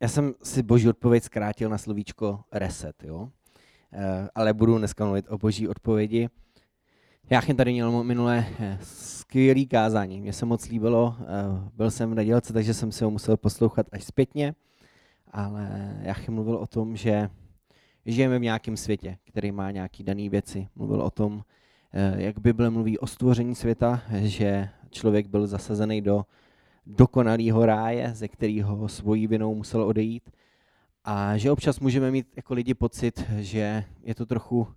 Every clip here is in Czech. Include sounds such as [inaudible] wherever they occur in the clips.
já jsem si boží odpověď zkrátil na slovíčko reset, jo? E, ale budu dneska mluvit o boží odpovědi. Jáchym tady měl minulé eh, skvělý kázání. Mně se moc líbilo, e, byl jsem v nedělce, takže jsem si ho musel poslouchat až zpětně, ale Jáchym mluvil o tom, že žijeme v nějakém světě, který má nějaké dané věci. Mluvil o tom, jak Bible mluví o stvoření světa, že člověk byl zasazený do dokonalého ráje, ze kterého svojí vinou musel odejít. A že občas můžeme mít jako lidi pocit, že je to trochu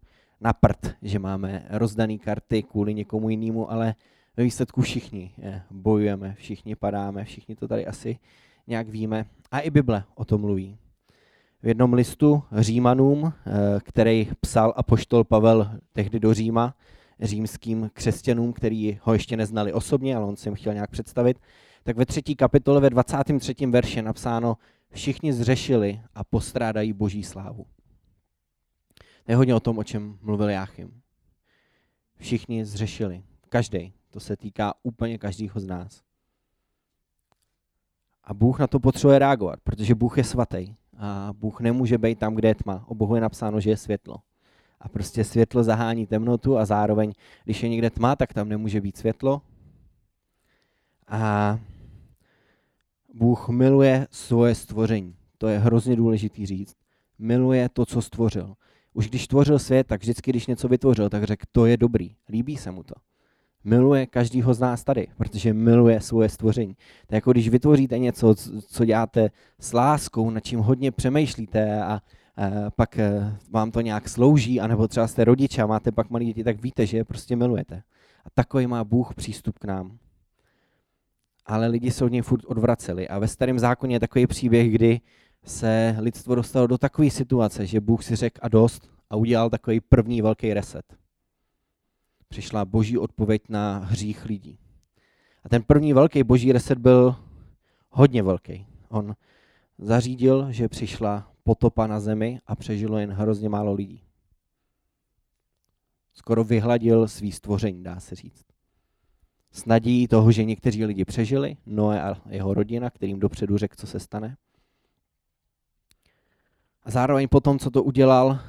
na prd, že máme rozdané karty kvůli někomu jinému, ale ve výsledku všichni bojujeme, všichni padáme, všichni to tady asi nějak víme. A i Bible o tom mluví. V jednom listu Římanům, eh, který psal apoštol Pavel tehdy do Říma, římským křesťanům, který ho ještě neznali osobně, ale on si jim chtěl nějak představit, tak ve třetí kapitole ve 23. verši je napsáno, všichni zřešili a postrádají boží slávu. To je hodně o tom, o čem mluvil Jáchym. Všichni zřešili. Každý. To se týká úplně každého z nás. A Bůh na to potřebuje reagovat, protože Bůh je svatý. A Bůh nemůže být tam, kde je tma. O Bohu je napsáno, že je světlo. A prostě světlo zahání temnotu a zároveň, když je někde tma, tak tam nemůže být světlo. A Bůh miluje svoje stvoření. To je hrozně důležitý říct. Miluje to, co stvořil. Už když tvořil svět, tak vždycky, když něco vytvořil, tak řekl, to je dobrý, líbí se mu to. Miluje každýho z nás tady, protože miluje svoje stvoření. Je jako když vytvoříte něco, co děláte s láskou, nad čím hodně přemýšlíte a pak e, vám to nějak slouží, anebo třeba jste rodiče a máte pak malé děti, tak víte, že je prostě milujete. A takový má Bůh přístup k nám ale lidi se od něj furt odvraceli. A ve starém zákoně je takový příběh, kdy se lidstvo dostalo do takové situace, že Bůh si řekl a dost a udělal takový první velký reset. Přišla boží odpověď na hřích lidí. A ten první velký boží reset byl hodně velký. On zařídil, že přišla potopa na zemi a přežilo jen hrozně málo lidí. Skoro vyhladil svý stvoření, dá se říct s nadějí toho, že někteří lidi přežili, Noé a jeho rodina, kterým dopředu řekl, co se stane. A zároveň potom, co to udělal,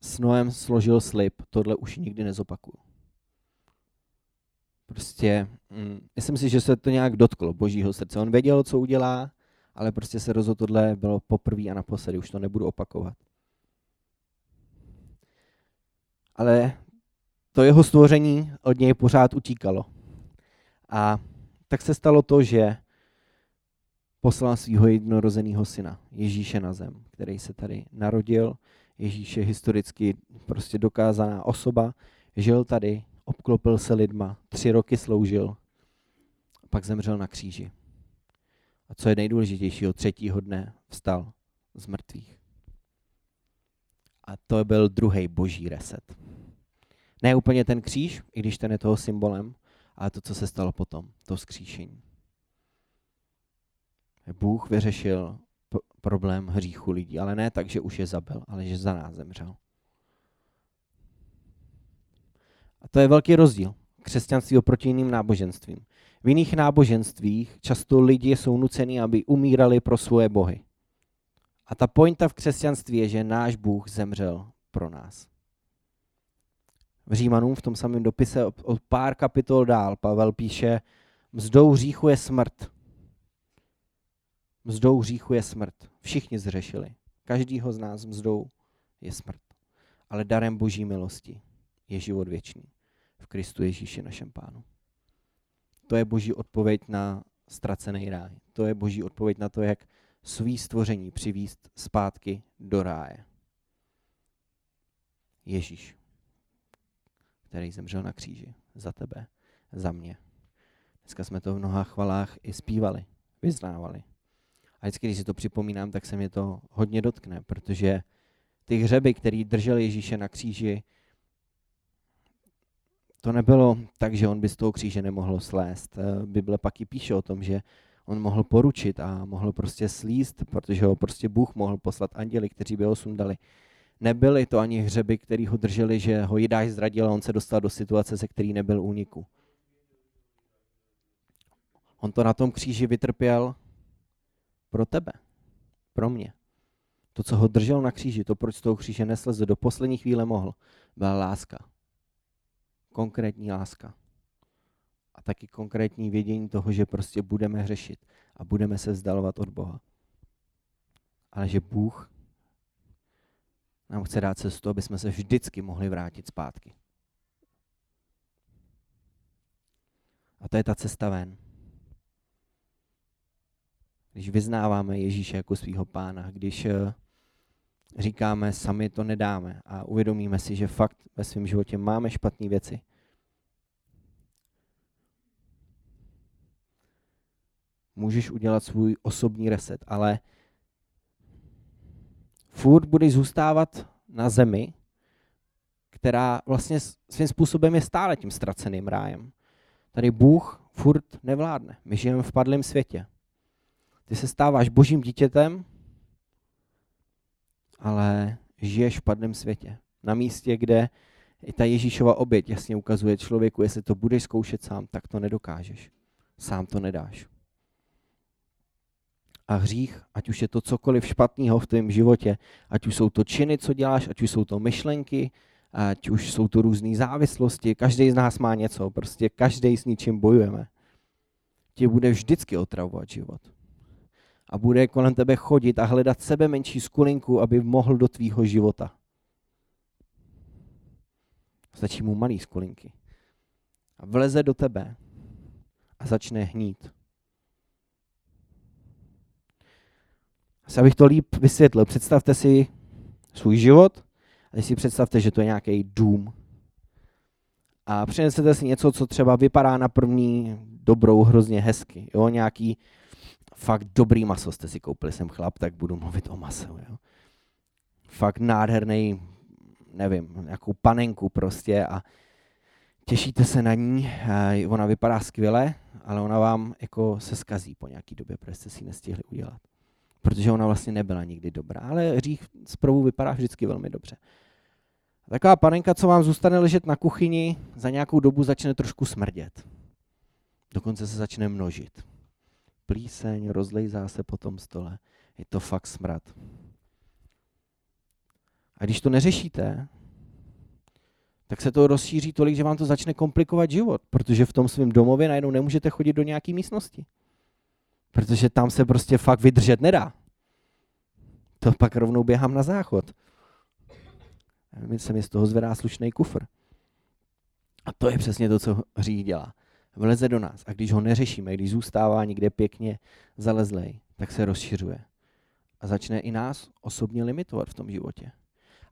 s Noem složil slib, tohle už nikdy nezopakuju. Prostě, mm, myslím si, že se to nějak dotklo božího srdce. On věděl, co udělá, ale prostě se rozhodl, tohle bylo poprvé a naposledy, už to nebudu opakovat. Ale to jeho stvoření od něj pořád utíkalo. A tak se stalo to, že poslal svého jednorozeného syna, Ježíše na zem, který se tady narodil. Ježíš je historicky prostě dokázaná osoba, žil tady, obklopil se lidma, tři roky sloužil, a pak zemřel na kříži. A co je nejdůležitějšího, třetího dne vstal z mrtvých. A to byl druhý boží reset. Ne úplně ten kříž, i když ten je toho symbolem, ale to, co se stalo potom, to vzkříšení. Bůh vyřešil problém hříchu lidí, ale ne tak, že už je zabil, ale že za nás zemřel. A to je velký rozdíl křesťanství oproti jiným náboženstvím. V jiných náboženstvích často lidi jsou nuceni, aby umírali pro svoje bohy. A ta pointa v křesťanství je, že náš Bůh zemřel pro nás v Římanům v tom samém dopise o pár kapitol dál Pavel píše, mzdou hříchu je smrt. Mzdou hříchu je smrt. Všichni zřešili. Každýho z nás mzdou je smrt. Ale darem boží milosti je život věčný v Kristu Ježíši našem pánu. To je boží odpověď na ztracený ráj. To je boží odpověď na to, jak svý stvoření přivíst zpátky do ráje. Ježíš který zemřel na kříži za tebe, za mě. Dneska jsme to v mnoha chvalách i zpívali, vyznávali. A vždycky, když si to připomínám, tak se mě to hodně dotkne, protože ty hřeby, který držel Ježíše na kříži, to nebylo tak, že on by z toho kříže nemohl slést. Eh, Bible pak i píše o tom, že on mohl poručit a mohl prostě slíst, protože ho prostě Bůh mohl poslat anděli, kteří by ho sundali. Nebyly to ani hřeby, který ho drželi, že ho Jidáš zradil a on se dostal do situace, ze který nebyl úniku. On to na tom kříži vytrpěl pro tebe, pro mě. To, co ho drželo na kříži, to, proč z toho kříže neslezl, do poslední chvíle mohl, byla láska. Konkrétní láska. A taky konkrétní vědění toho, že prostě budeme hřešit a budeme se vzdalovat od Boha. Ale že Bůh nám chce dát cestu, aby jsme se vždycky mohli vrátit zpátky. A to je ta cesta ven. Když vyznáváme Ježíše jako svého pána, když eh, říkáme, sami to nedáme a uvědomíme si, že fakt ve svém životě máme špatné věci. Můžeš udělat svůj osobní reset, ale furt budeš zůstávat na zemi, která vlastně svým způsobem je stále tím ztraceným rájem. Tady Bůh furt nevládne. My žijeme v padlém světě. Ty se stáváš božím dítětem, ale žiješ v padlém světě. Na místě, kde i ta Ježíšova oběť jasně ukazuje člověku, jestli to budeš zkoušet sám, tak to nedokážeš. Sám to nedáš. A hřích, ať už je to cokoliv špatného v tvém životě, ať už jsou to činy, co děláš, ať už jsou to myšlenky, ať už jsou to různé závislosti, každý z nás má něco, prostě každý s ničím bojujeme. Tě bude vždycky otravovat život. A bude kolem tebe chodit a hledat sebe menší skulinku, aby mohl do tvýho života. Stačí mu malý skulinky. A vleze do tebe a začne hnít. Asi abych to líp vysvětlil, představte si svůj život a si představte, že to je nějaký dům. A přinesete si něco, co třeba vypadá na první dobrou hrozně hezky. Jo? Nějaký fakt dobrý maso jste si koupili, jsem chlap, tak budu mluvit o masu. Jo? Fakt nádherný, nevím, nějakou panenku prostě a těšíte se na ní, ona vypadá skvěle, ale ona vám jako se skazí po nějaký době, protože jste si ji nestihli udělat. Protože ona vlastně nebyla nikdy dobrá, ale hřích zprvu vypadá vždycky velmi dobře. Taková panenka, co vám zůstane ležet na kuchyni, za nějakou dobu začne trošku smrdět. Dokonce se začne množit. Plíseň rozlejzá se po tom stole. Je to fakt smrad. A když to neřešíte, tak se to rozšíří tolik, že vám to začne komplikovat život, protože v tom svém domově najednou nemůžete chodit do nějaké místnosti. Protože tam se prostě fakt vydržet nedá. To pak rovnou běhám na záchod. Se mi z toho zvedá slušný kufr. A to je přesně to, co hřích dělá. Vleze do nás a když ho neřešíme, když zůstává někde pěkně zalezlej, tak se rozšiřuje. A začne i nás osobně limitovat v tom životě.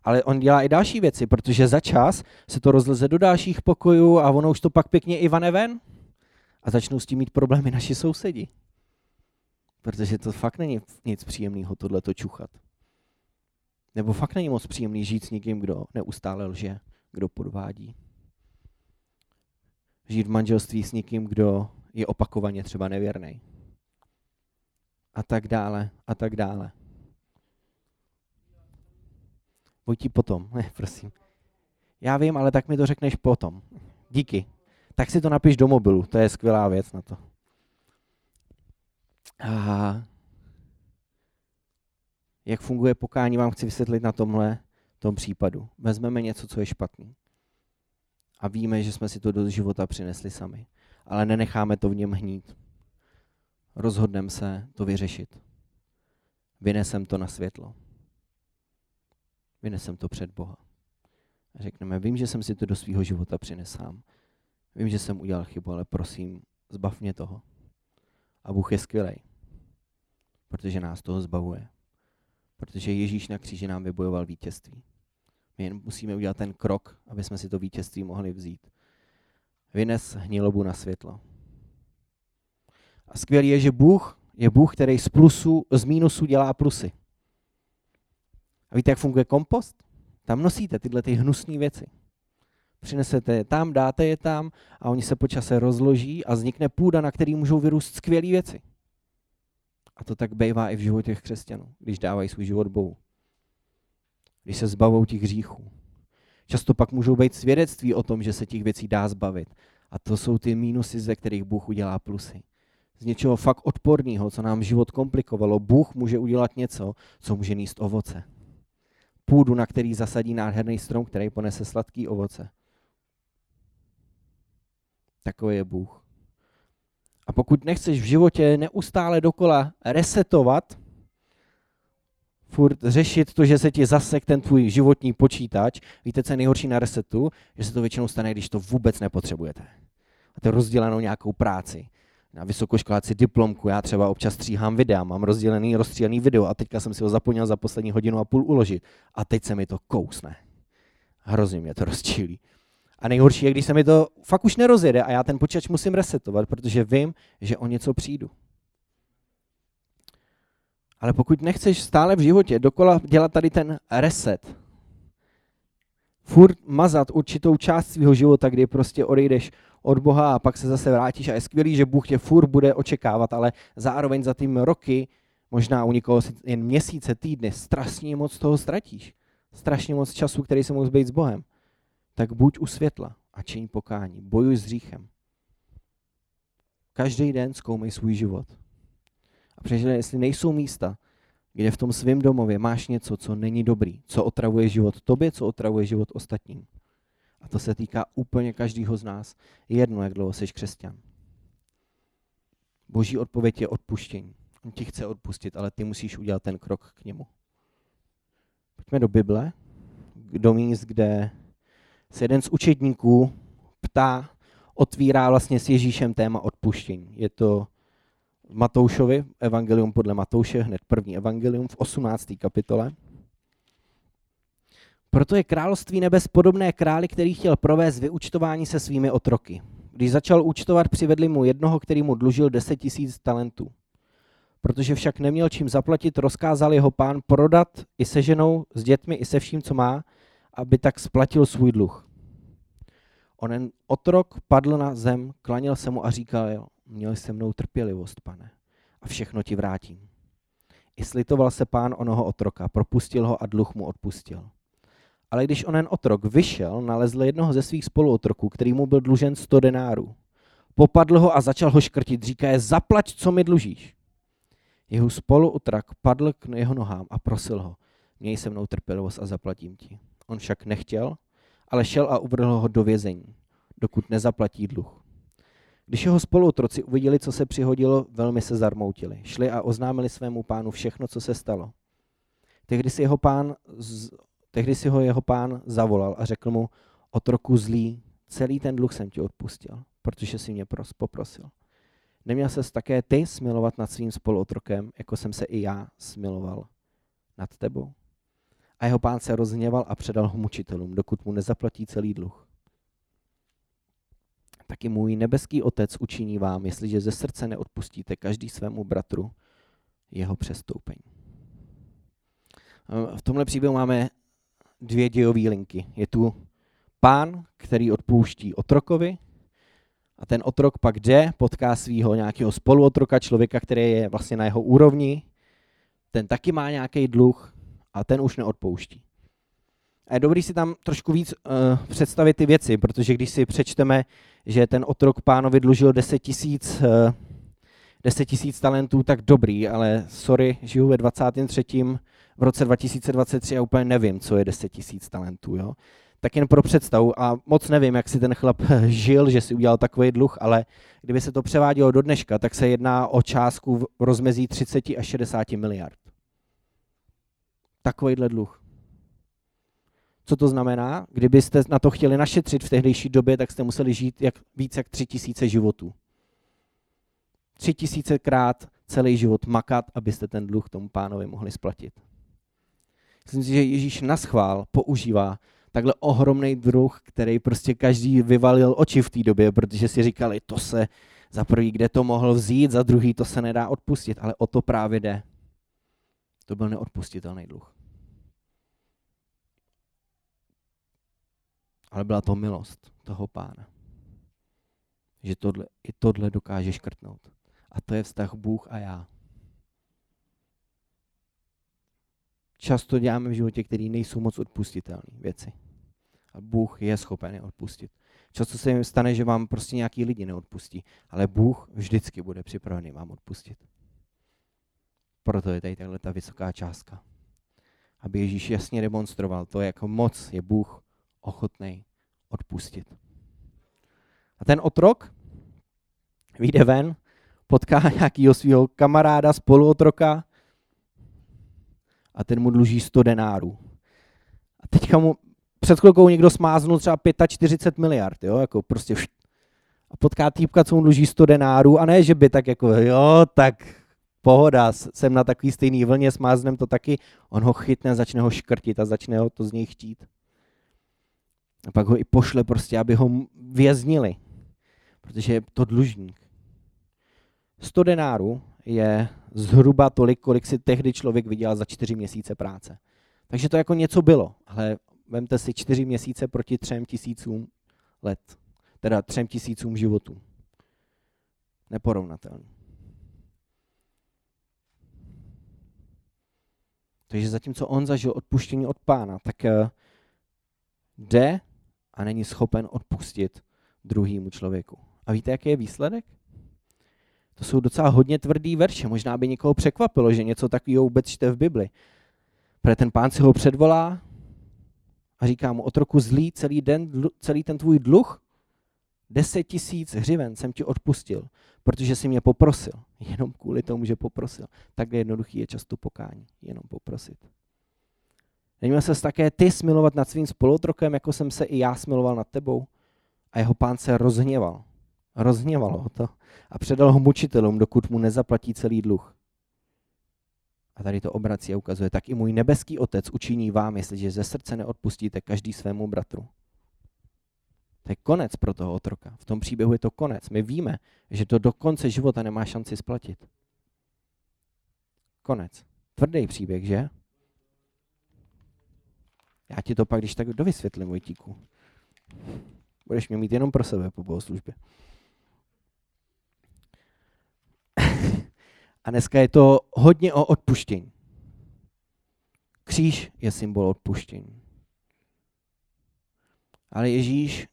Ale on dělá i další věci, protože za čas se to rozleze do dalších pokojů a ono už to pak pěkně i vane ven a začnou s tím mít problémy naši sousedi. Protože to fakt není nic příjemného tohle to čuchat. Nebo fakt není moc příjemný žít s někým, kdo neustále lže, kdo podvádí. Žít v manželství s někým, kdo je opakovaně třeba nevěrný. A tak dále, a tak dále. Vojti potom, ne, [laughs] prosím. Já vím, ale tak mi to řekneš potom. Díky. Tak si to napiš do mobilu, to je skvělá věc na to. A jak funguje pokání, vám chci vysvětlit na tomhle tom případu. Vezmeme něco, co je špatný. A víme, že jsme si to do života přinesli sami. Ale nenecháme to v něm hnít. Rozhodneme se to vyřešit. Vynesem to na světlo. Vynesem to před Boha. A řekneme, vím, že jsem si to do svého života přinesám. Vím, že jsem udělal chybu, ale prosím, zbav mě toho. A Bůh je skvělý, protože nás toho zbavuje. Protože Ježíš na kříži nám vybojoval vítězství. My jen musíme udělat ten krok, aby jsme si to vítězství mohli vzít. Vynes hnilobu na světlo. A skvělý je, že Bůh je Bůh, který z, plusu, z mínusu dělá plusy. A víte, jak funguje kompost? Tam nosíte tyhle ty hnusné věci. Přinesete je tam, dáte je tam a oni se po čase rozloží a vznikne půda, na který můžou vyrůst skvělé věci. A to tak bývá i v životě křesťanů, když dávají svůj život Bohu. Když se zbavou těch hříchů. Často pak můžou být svědectví o tom, že se těch věcí dá zbavit. A to jsou ty mínusy, ze kterých Bůh udělá plusy. z něčeho fakt odporného, co nám život komplikovalo, Bůh může udělat něco, co může níst ovoce. Půdu, na který zasadí nádherný strom, který ponese sladký ovoce. Takový je Bůh. A pokud nechceš v životě neustále dokola resetovat, furt řešit to, že se ti zasek ten tvůj životní počítač, víte, co je nejhorší na resetu? Že se to většinou stane, když to vůbec nepotřebujete. Máte rozdělenou nějakou práci. Na vysokoškoláci diplomku, já třeba občas stříhám videa, mám rozdělený, rozstřílený video a teďka jsem si ho zapomněl za poslední hodinu a půl uložit. A teď se mi to kousne. Hrozně mě to rozčílí. A nejhorší je, když se mi to fakt už nerozjede a já ten počítač musím resetovat, protože vím, že o něco přijdu. Ale pokud nechceš stále v životě dokola dělat tady ten reset, furt mazat určitou část svého života, kdy prostě odejdeš od Boha a pak se zase vrátíš a je skvělý, že Bůh tě furt bude očekávat, ale zároveň za tím roky, možná u někoho jen měsíce, týdny, strašně moc toho ztratíš. Strašně moc času, který se mohl být s Bohem tak buď u světla a čiň pokání. Bojuj s hříchem. Každý den zkoumej svůj život. A přežili, jestli nejsou místa, kde v tom svém domově máš něco, co není dobrý, co otravuje život tobě, co otravuje život ostatním. A to se týká úplně každého z nás. Jedno, jak dlouho jsi křesťan. Boží odpověď je odpuštění. On ti chce odpustit, ale ty musíš udělat ten krok k němu. Pojďme do Bible, do míst, kde se jeden z učedníků ptá, otvírá vlastně s Ježíšem téma odpuštění. Je to Matoušovi, evangelium podle Matouše, hned první evangelium v 18. kapitole. Proto je království nebes podobné králi, který chtěl provést vyučtování se svými otroky. Když začal účtovat, přivedli mu jednoho, který mu dlužil 10 tisíc talentů. Protože však neměl čím zaplatit, rozkázal jeho pán prodat i se ženou, s dětmi, i se vším, co má, aby tak splatil svůj dluh. Onen otrok padl na zem, klanil se mu a říkal, měl se mnou trpělivost, pane, a všechno ti vrátím. I slitoval se pán onoho otroka, propustil ho a dluh mu odpustil. Ale když onen otrok vyšel, nalezl jednoho ze svých spoluotroků, který mu byl dlužen sto denárů. Popadl ho a začal ho škrtit, říká je, zaplať, co mi dlužíš. Jeho spoluotrak padl k jeho nohám a prosil ho, měj se mnou trpělivost a zaplatím ti. On však nechtěl, ale šel a uvrhl ho do vězení, dokud nezaplatí dluh. Když jeho spoluotroci uviděli, co se přihodilo, velmi se zarmoutili. Šli a oznámili svému pánu všechno, co se stalo. Tehdy si, jeho pán, tehdy si ho jeho pán zavolal a řekl mu, otroku zlý, celý ten dluh jsem ti odpustil, protože si mě pros, poprosil. Neměl ses také ty smilovat nad svým spoluotrokem, jako jsem se i já smiloval nad tebou? A jeho pán se rozhněval a předal ho mučitelům, dokud mu nezaplatí celý dluh. Taky můj nebeský otec učiní vám, jestliže ze srdce neodpustíte každý svému bratru jeho přestoupení. V tomhle příběhu máme dvě dějové linky. Je tu pán, který odpouští otrokovi, a ten otrok pak jde, potká svého nějakého spoluotroka, člověka, který je vlastně na jeho úrovni, ten taky má nějaký dluh a ten už neodpouští. A je dobrý si tam trošku víc uh, představit ty věci, protože když si přečteme, že ten otrok pánovi dlužil 10 tisíc uh, 10 tisíc talentů, tak dobrý, ale sorry, žiju ve 23. v roce 2023 a úplně nevím, co je 10 tisíc talentů. Jo? Tak jen pro představu, a moc nevím, jak si ten chlap žil, že si udělal takový dluh, ale kdyby se to převádělo do dneška, tak se jedná o částku v rozmezí 30 až 60 miliard takovýhle dluh. Co to znamená? Kdybyste na to chtěli našetřit v tehdejší době, tak jste museli žít jak, víc jak tři tisíce životů. Tři tisícekrát celý život makat, abyste ten dluh tomu pánovi mohli splatit. Myslím si, že Ježíš naschvál používá takhle ohromný druh, který prostě každý vyvalil oči v té době, protože si říkali, to se za prvý, kde to mohl vzít, za druhý to se nedá odpustit, ale o to právě jde. To byl neodpustitelný dluh. Ale byla to milost toho pána. Že tohle, i tohle dokáže škrtnout. A to je vztah Bůh a já. Často děláme v životě, které nejsou moc odpustitelné věci. A Bůh je schopen je odpustit. Často se jim stane, že vám prostě nějaký lidi neodpustí, ale Bůh vždycky bude připravený vám odpustit. Proto je tady tahle ta vysoká částka. Aby Ježíš jasně demonstroval to, jak moc je Bůh ochotný odpustit. A ten otrok vyjde ven, potká [laughs] nějakého svého kamaráda, spoluotroka a ten mu dluží 100 denárů. A teďka mu před chvilkou někdo smáznul třeba 45 miliard, jo, jako prostě št. A potká týpka, co mu dluží 100 denárů a ne, že by tak jako, jo, tak pohoda, jsem na takový stejný vlně, smáznem to taky, on ho chytne, začne ho škrtit a začne ho to z něj chtít. A pak ho i pošle prostě, aby ho věznili, protože je to dlužník. 100 denárů je zhruba tolik, kolik si tehdy člověk vydělal za čtyři měsíce práce. Takže to jako něco bylo, ale vemte si čtyři měsíce proti třem tisícům let, teda třem tisícům životů. Neporovnatelný. Takže zatímco on zažil odpuštění od pána, tak eh, jde a není schopen odpustit druhému člověku. A víte, jaký je výsledek? To jsou docela hodně tvrdý verše. Možná by někoho překvapilo, že něco takového vůbec čte v Bibli. Protože ten pán si ho předvolá a říká mu, otroku zlý, celý, den, celý ten tvůj dluh, deset tisíc hřiven jsem ti odpustil, protože jsi mě poprosil. [laughs] Jenom kvůli tomu, že poprosil. Takhle jednoduchý je často pokání. Jenom poprosit. Neměl ses také ty smilovat nad svým spolutrokem, jako jsem se i já smiloval nad tebou? A jeho pán se rozhněval. Rozhněvalo ho to. A předal ho mučitelům, dokud mu nezaplatí celý dluh. A tady to obrací a ukazuje, tak i můj nebeský otec učiní vám, jestliže ze srdce neodpustíte každý svému bratru. To je konec pro toho otroka. V tom příběhu je to konec. My víme, že to do konce života nemá šanci splatit. Konec. Tvrdý příběh, že? Já ti to pak, když tak dovysvětlím, Vojtíku. Budeš mě mít jenom pro sebe po bohoslužbě. [laughs] A dneska je to hodně o odpuštění. Kříž je symbol odpuštění. Ale Ježíš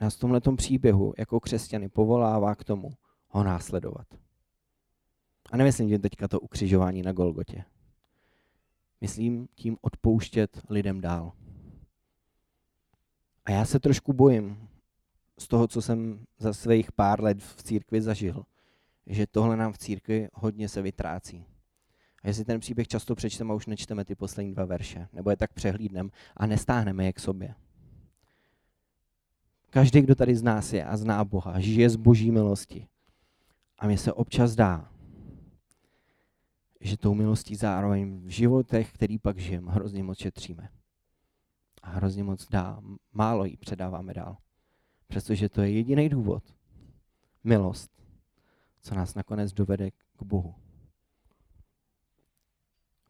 nás v tomhle příběhu jako křesťany povolává k tomu ho následovat. A nemyslím tím teďka to ukřižování na Golgotě. Myslím tím odpouštět lidem dál. A já se trošku bojím z toho, co jsem za svých pár let v církvi zažil, že tohle nám v církvi hodně se vytrácí. A jestli ten příběh často přečteme a už nečteme ty poslední dva verše, nebo je tak přehlídneme a nestáhneme je k sobě. Každý, kdo tady z nás je a zná Boha, žije z boží milosti. A mně se občas dá, že tou milostí zároveň v životech, který pak žijeme, hrozně moc šetříme. A hrozně moc dá, málo jí předáváme dál. Přestože to je jediný důvod. Milost, co nás nakonec dovede k Bohu.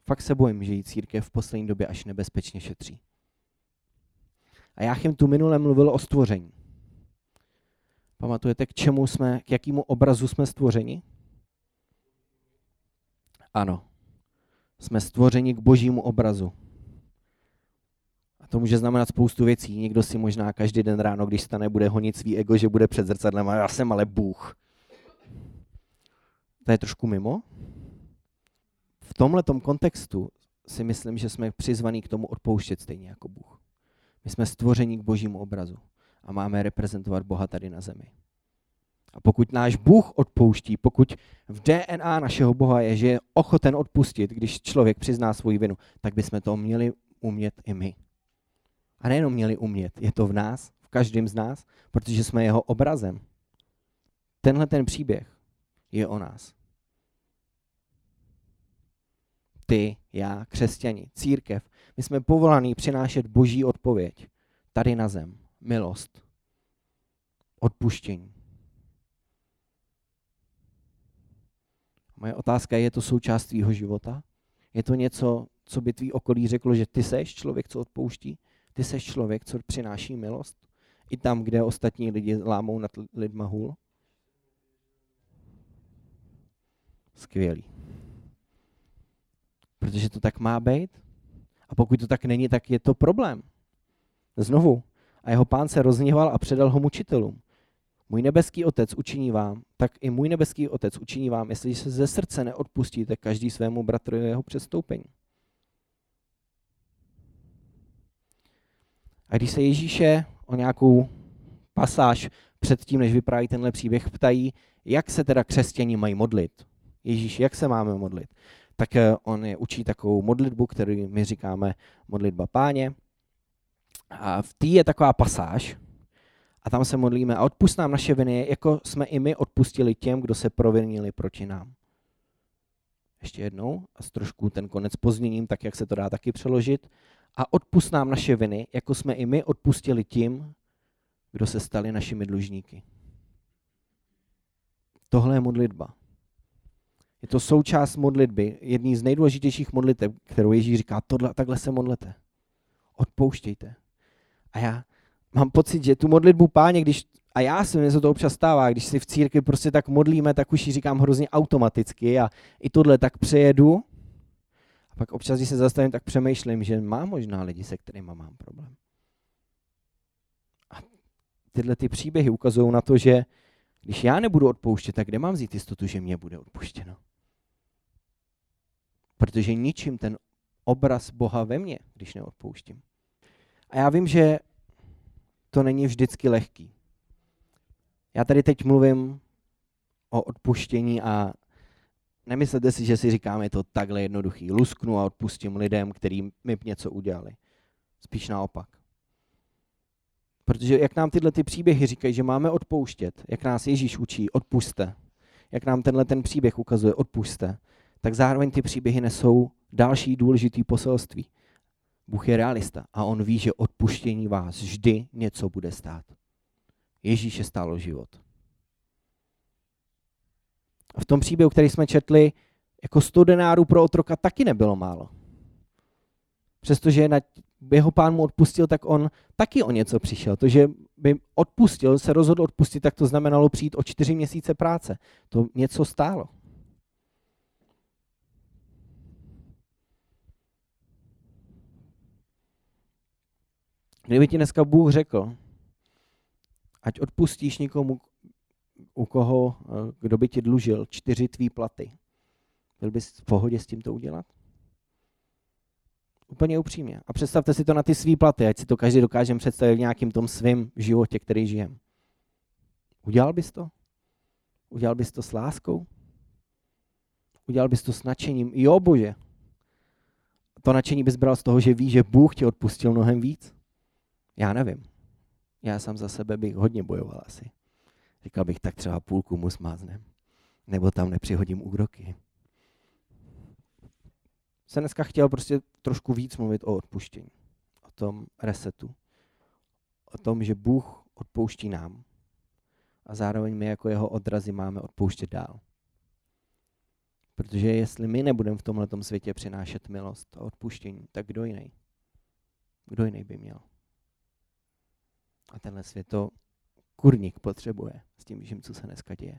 Fakt se bojím, že jí církev v poslední době až nebezpečně šetří. A Jáchym tu minule mluvil o stvoření. Pamatujete, k čemu jsme, k jakému obrazu jsme stvořeni? Ano, jsme stvořeni k božímu obrazu. A to může znamenat spoustu věcí. Někdo si možná každý den ráno, když stane, bude honit svý ego, že bude před zrcadlem a já jsem ale Bůh. To je trošku mimo. V tomhle kontextu si myslím, že jsme přizvaní k tomu odpouštět stejně jako Bůh. My jsme stvoření k božímu obrazu a máme reprezentovat Boha tady na zemi. A pokud náš Bůh odpouští, pokud v DNA našeho Boha je, že je ochoten odpustit, když člověk přizná svoji vinu, tak bychom to měli umět i my. A nejenom měli umět, je to v nás, v každém z nás, protože jsme jeho obrazem. Tenhle ten příběh je o nás. Ty, já, křesťani, církev, my jsme povolaní přinášet boží odpověď tady na zem. Milost. Odpuštění. Moje otázka je, je to součást tvýho života? Je to něco, co by tvý okolí řeklo, že ty seš člověk, co odpouští? Ty seš člověk, co přináší milost? I tam, kde ostatní lidi lámou nad lidma hůl? Skvělý. Protože to tak má být. A pokud to tak není, tak je to problém. Znovu, a jeho pán se rozněval a předal ho mučitelům. Můj nebeský otec učiní vám, tak i můj nebeský otec učiní vám, jestliže se ze srdce neodpustíte každý svému bratrovi jeho přestoupení. A když se Ježíše o nějakou pasáž předtím, než vypráví tenhle příběh, ptají, jak se teda křesťani mají modlit. Ježíš, jak se máme modlit? Tak eh, on je učí takovou modlitbu, kterou my říkáme modlitba páně. A v té je taková pasáž, a tam se modlíme a odpust nám naše viny, jako jsme i my odpustili těm, kdo se provinili proti nám. Ještě jednou a s trošku ten konec pozměním, tak jak se to dá taky přeložit. A odpust nám naše viny, jako jsme i my odpustili tím, kdo se stali našimi dlužníky. Tohle je modlitba. Je to součást modlitby, jedný z nejdůležitějších modlitev, kterou Ježíš říká, tohle, takhle se modlete. Odpouštějte. A já mám pocit, že tu modlitbu páně, když, a já se to občas stává, když si v církvi prostě tak modlíme, tak už ji říkám hrozně automaticky a i tohle tak přejedu. A pak občas, když se zastavím, tak přemýšlím, že mám možná lidi, se kterými mám problém. A tyhle ty příběhy ukazují na to, že když já nebudu odpouštět, tak kde mám vzít jistotu, že mě bude odpuštěno? Protože ničím ten obraz Boha ve mně, když neodpouštím. A já vím, že to není vždycky lehký. Já tady teď mluvím o odpuštění a nemyslete si, že si říkáme je to takhle jednoduchý. Lusknu a odpustím lidem, kterým mi něco udělali. Spíš naopak. Protože jak nám tyhle ty příběhy říkají, že máme odpouštět, jak nás Ježíš učí, odpuste, jak nám tenhle ten příběh ukazuje, odpuste, tak zároveň ty příběhy nesou další důležitý poselství. Bůh je realista a on ví, že odpuštění vás vždy něco bude stát. Ježíše stálo život. A v tom příběhu, který jsme četli, jako 100 denárů pro otroka taky nebylo málo. Přestože na jeho pán mu odpustil, tak on taky o něco přišel. To, že by odpustil, se rozhodl odpustit, tak to znamenalo přijít o čtyři měsíce práce. To něco stálo. Kdyby ti dneska Bůh řekl, ať odpustíš někomu, u koho, eh, kdo by ti dlužil čtyři tvý platy, byl bys v pohodě s tím to udělat? Úplně upřímně. A představte si to na ty svý platy, ať si to každý dokážeme představit v nějakým tom svém životě, který žijem. Udělal bys to? Udělal bys to s láskou? Udělal bys to s nadšením? Jo, Bože. To nadšení bys bral z toho, že víš, že Bůh ti odpustil mnohem víc? Já nevím. Já sám za sebe bych hodně bojoval asi. Říkal bych, tak třeba půlku mu smáznem. Nebo tam nepřihodím úroky. Jsem dneska chtěl prostě trošku víc mluvit o odpuštění. O tom resetu. O tom, že Bůh odpouští nám. A zároveň my jako jeho odrazy máme odpouštět dál. Protože jestli my nebudeme v tomhle světě přinášet milost a odpuštění, tak kdo jiný? Kdo jiný by měl? A tenhle svět to kurník potřebuje s tím vším, co se dneska děje.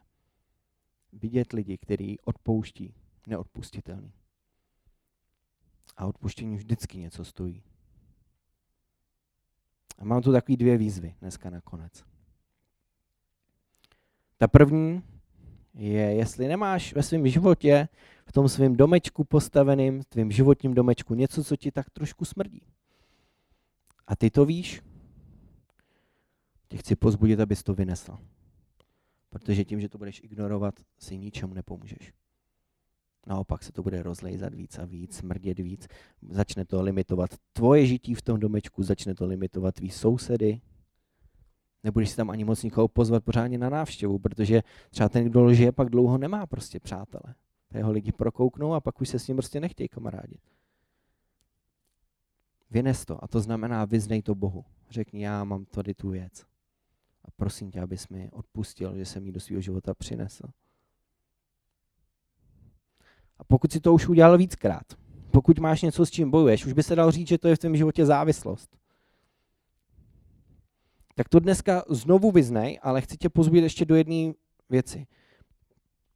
Vidět lidi, kteří odpouští neodpustitelný. A odpuštění vždycky něco stojí. A mám tu takový dvě výzvy dneska nakonec. Ta první je, jestli nemáš ve svém životě, v tom svém domečku postaveným, v tvém životním domečku něco, co ti tak trošku smrdí. A ty to víš, tě chci pozbudit, abys to vynesl. Protože tím, že to budeš ignorovat, si ničemu nepomůžeš. Naopak se to bude rozlejzat víc a víc, smrdět víc, začne to limitovat tvoje žití v tom domečku, začne to limitovat tvý sousedy, nebudeš si tam ani moc nikoho pozvat pořádně na návštěvu, protože třeba ten, kdo žije, pak dlouho nemá prostě přátele. Jeho lidi prokouknou a pak už se s ním prostě nechtějí kamarádit. Vynes to a to znamená vyznej to Bohu. Řekni, já mám tady tu věc. A prosím tě, abys mi odpustil, že jsem ji do svého života přinesl. A pokud si to už udělal víckrát, pokud máš něco, s čím bojuješ, už by se dal říct, že to je v tvém životě závislost. Tak to dneska znovu vyznej, ale chci tě pozbudit ještě do jedné věci.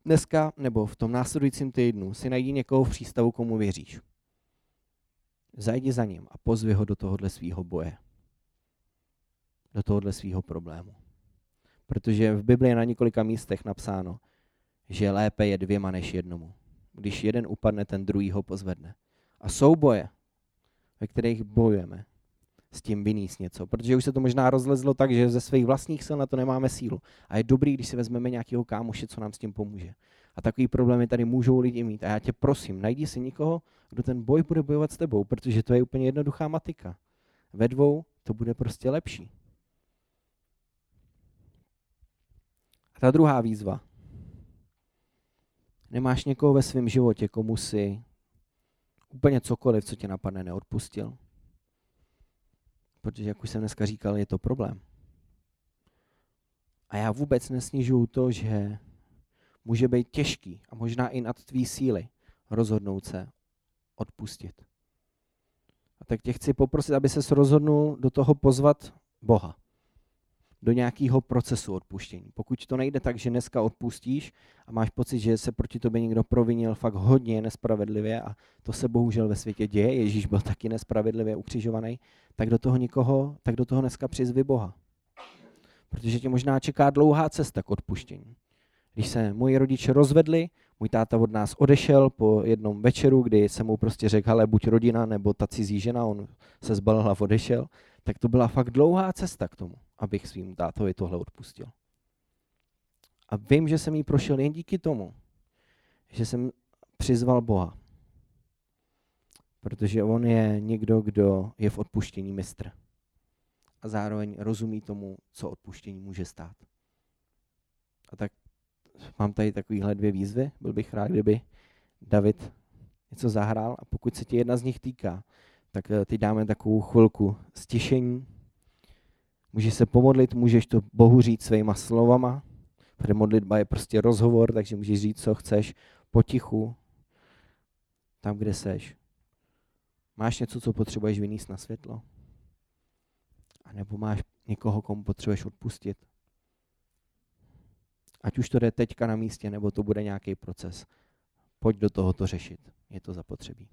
Dneska nebo v tom následujícím týdnu si najdi někoho v přístavu, komu věříš. Zajdi za ním a pozvi ho do tohohle svého boje. Do tohohle svého problému. Protože v Biblii je na několika místech napsáno, že lépe je dvěma než jednomu. Když jeden upadne, ten druhý ho pozvedne. A jsou boje, ve kterých bojujeme s tím vyníst něco. Protože už se to možná rozlezlo tak, že ze svých vlastních sil na to nemáme sílu. A je dobrý, když si vezmeme nějakého kámoše, co nám s tím pomůže. A takový problémy tady můžou lidi mít. A já tě prosím, najdi si někoho, kdo ten boj bude bojovat s tebou, protože to je úplně jednoduchá matika. Ve dvou to bude prostě lepší. A ta druhá výzva. Nemáš někoho ve svém životě, komu si úplně cokoliv, co tě napadne, neodpustil? Protože, jak už jsem dneska říkal, je to problém. A já vůbec nesnižuju to, že může být těžký a možná i nad tvý síly rozhodnout se odpustit. A tak tě chci poprosit, aby ses rozhodnul do toho pozvat Boha do nějakého procesu odpuštění. Pokud to nejde tak, že dneska odpustíš a máš pocit, že se proti tobě někdo provinil fakt hodně nespravedlivě a to se bohužel ve světě děje, Ježíš byl taky nespravedlivě ukřižovaný, tak do toho nikoho, tak do toho dneska přizvi Boha. Protože tě možná čeká dlouhá cesta k odpuštění. Když se moji rodiče rozvedli, můj táta od nás odešel po jednom večeru, kdy jsem mu prostě řekl, hele, buď rodina nebo ta cizí žena, on se zbalil a odešel, tak to byla fakt dlouhá cesta k tomu, abych svým tátovi tohle odpustil. A vím, že jsem jí prošel jen díky tomu, že jsem přizval Boha. Protože on je někdo, kdo je v odpuštění mistr. A zároveň rozumí tomu, co odpuštění může stát. A tak mám tady takovýhle dvě výzvy. Byl bych rád, kdyby David něco zahrál a pokud se ti jedna z nich týká, tak eh, teď dáme takovou chvilku stišení. Můžeš se pomodlit, můžeš to Bohu říct svýma slovama, protože modlitba je prostě rozhovor, takže můžeš říct, co chceš, potichu, tam, kde seš. Máš něco, co potřebuješ vyníst na světlo? A nebo máš někoho, komu potřebuješ odpustit? Ať už to jde teďka na místě, nebo to bude nějaký proces. Pojď do toho to řešit. Je to zapotřebí.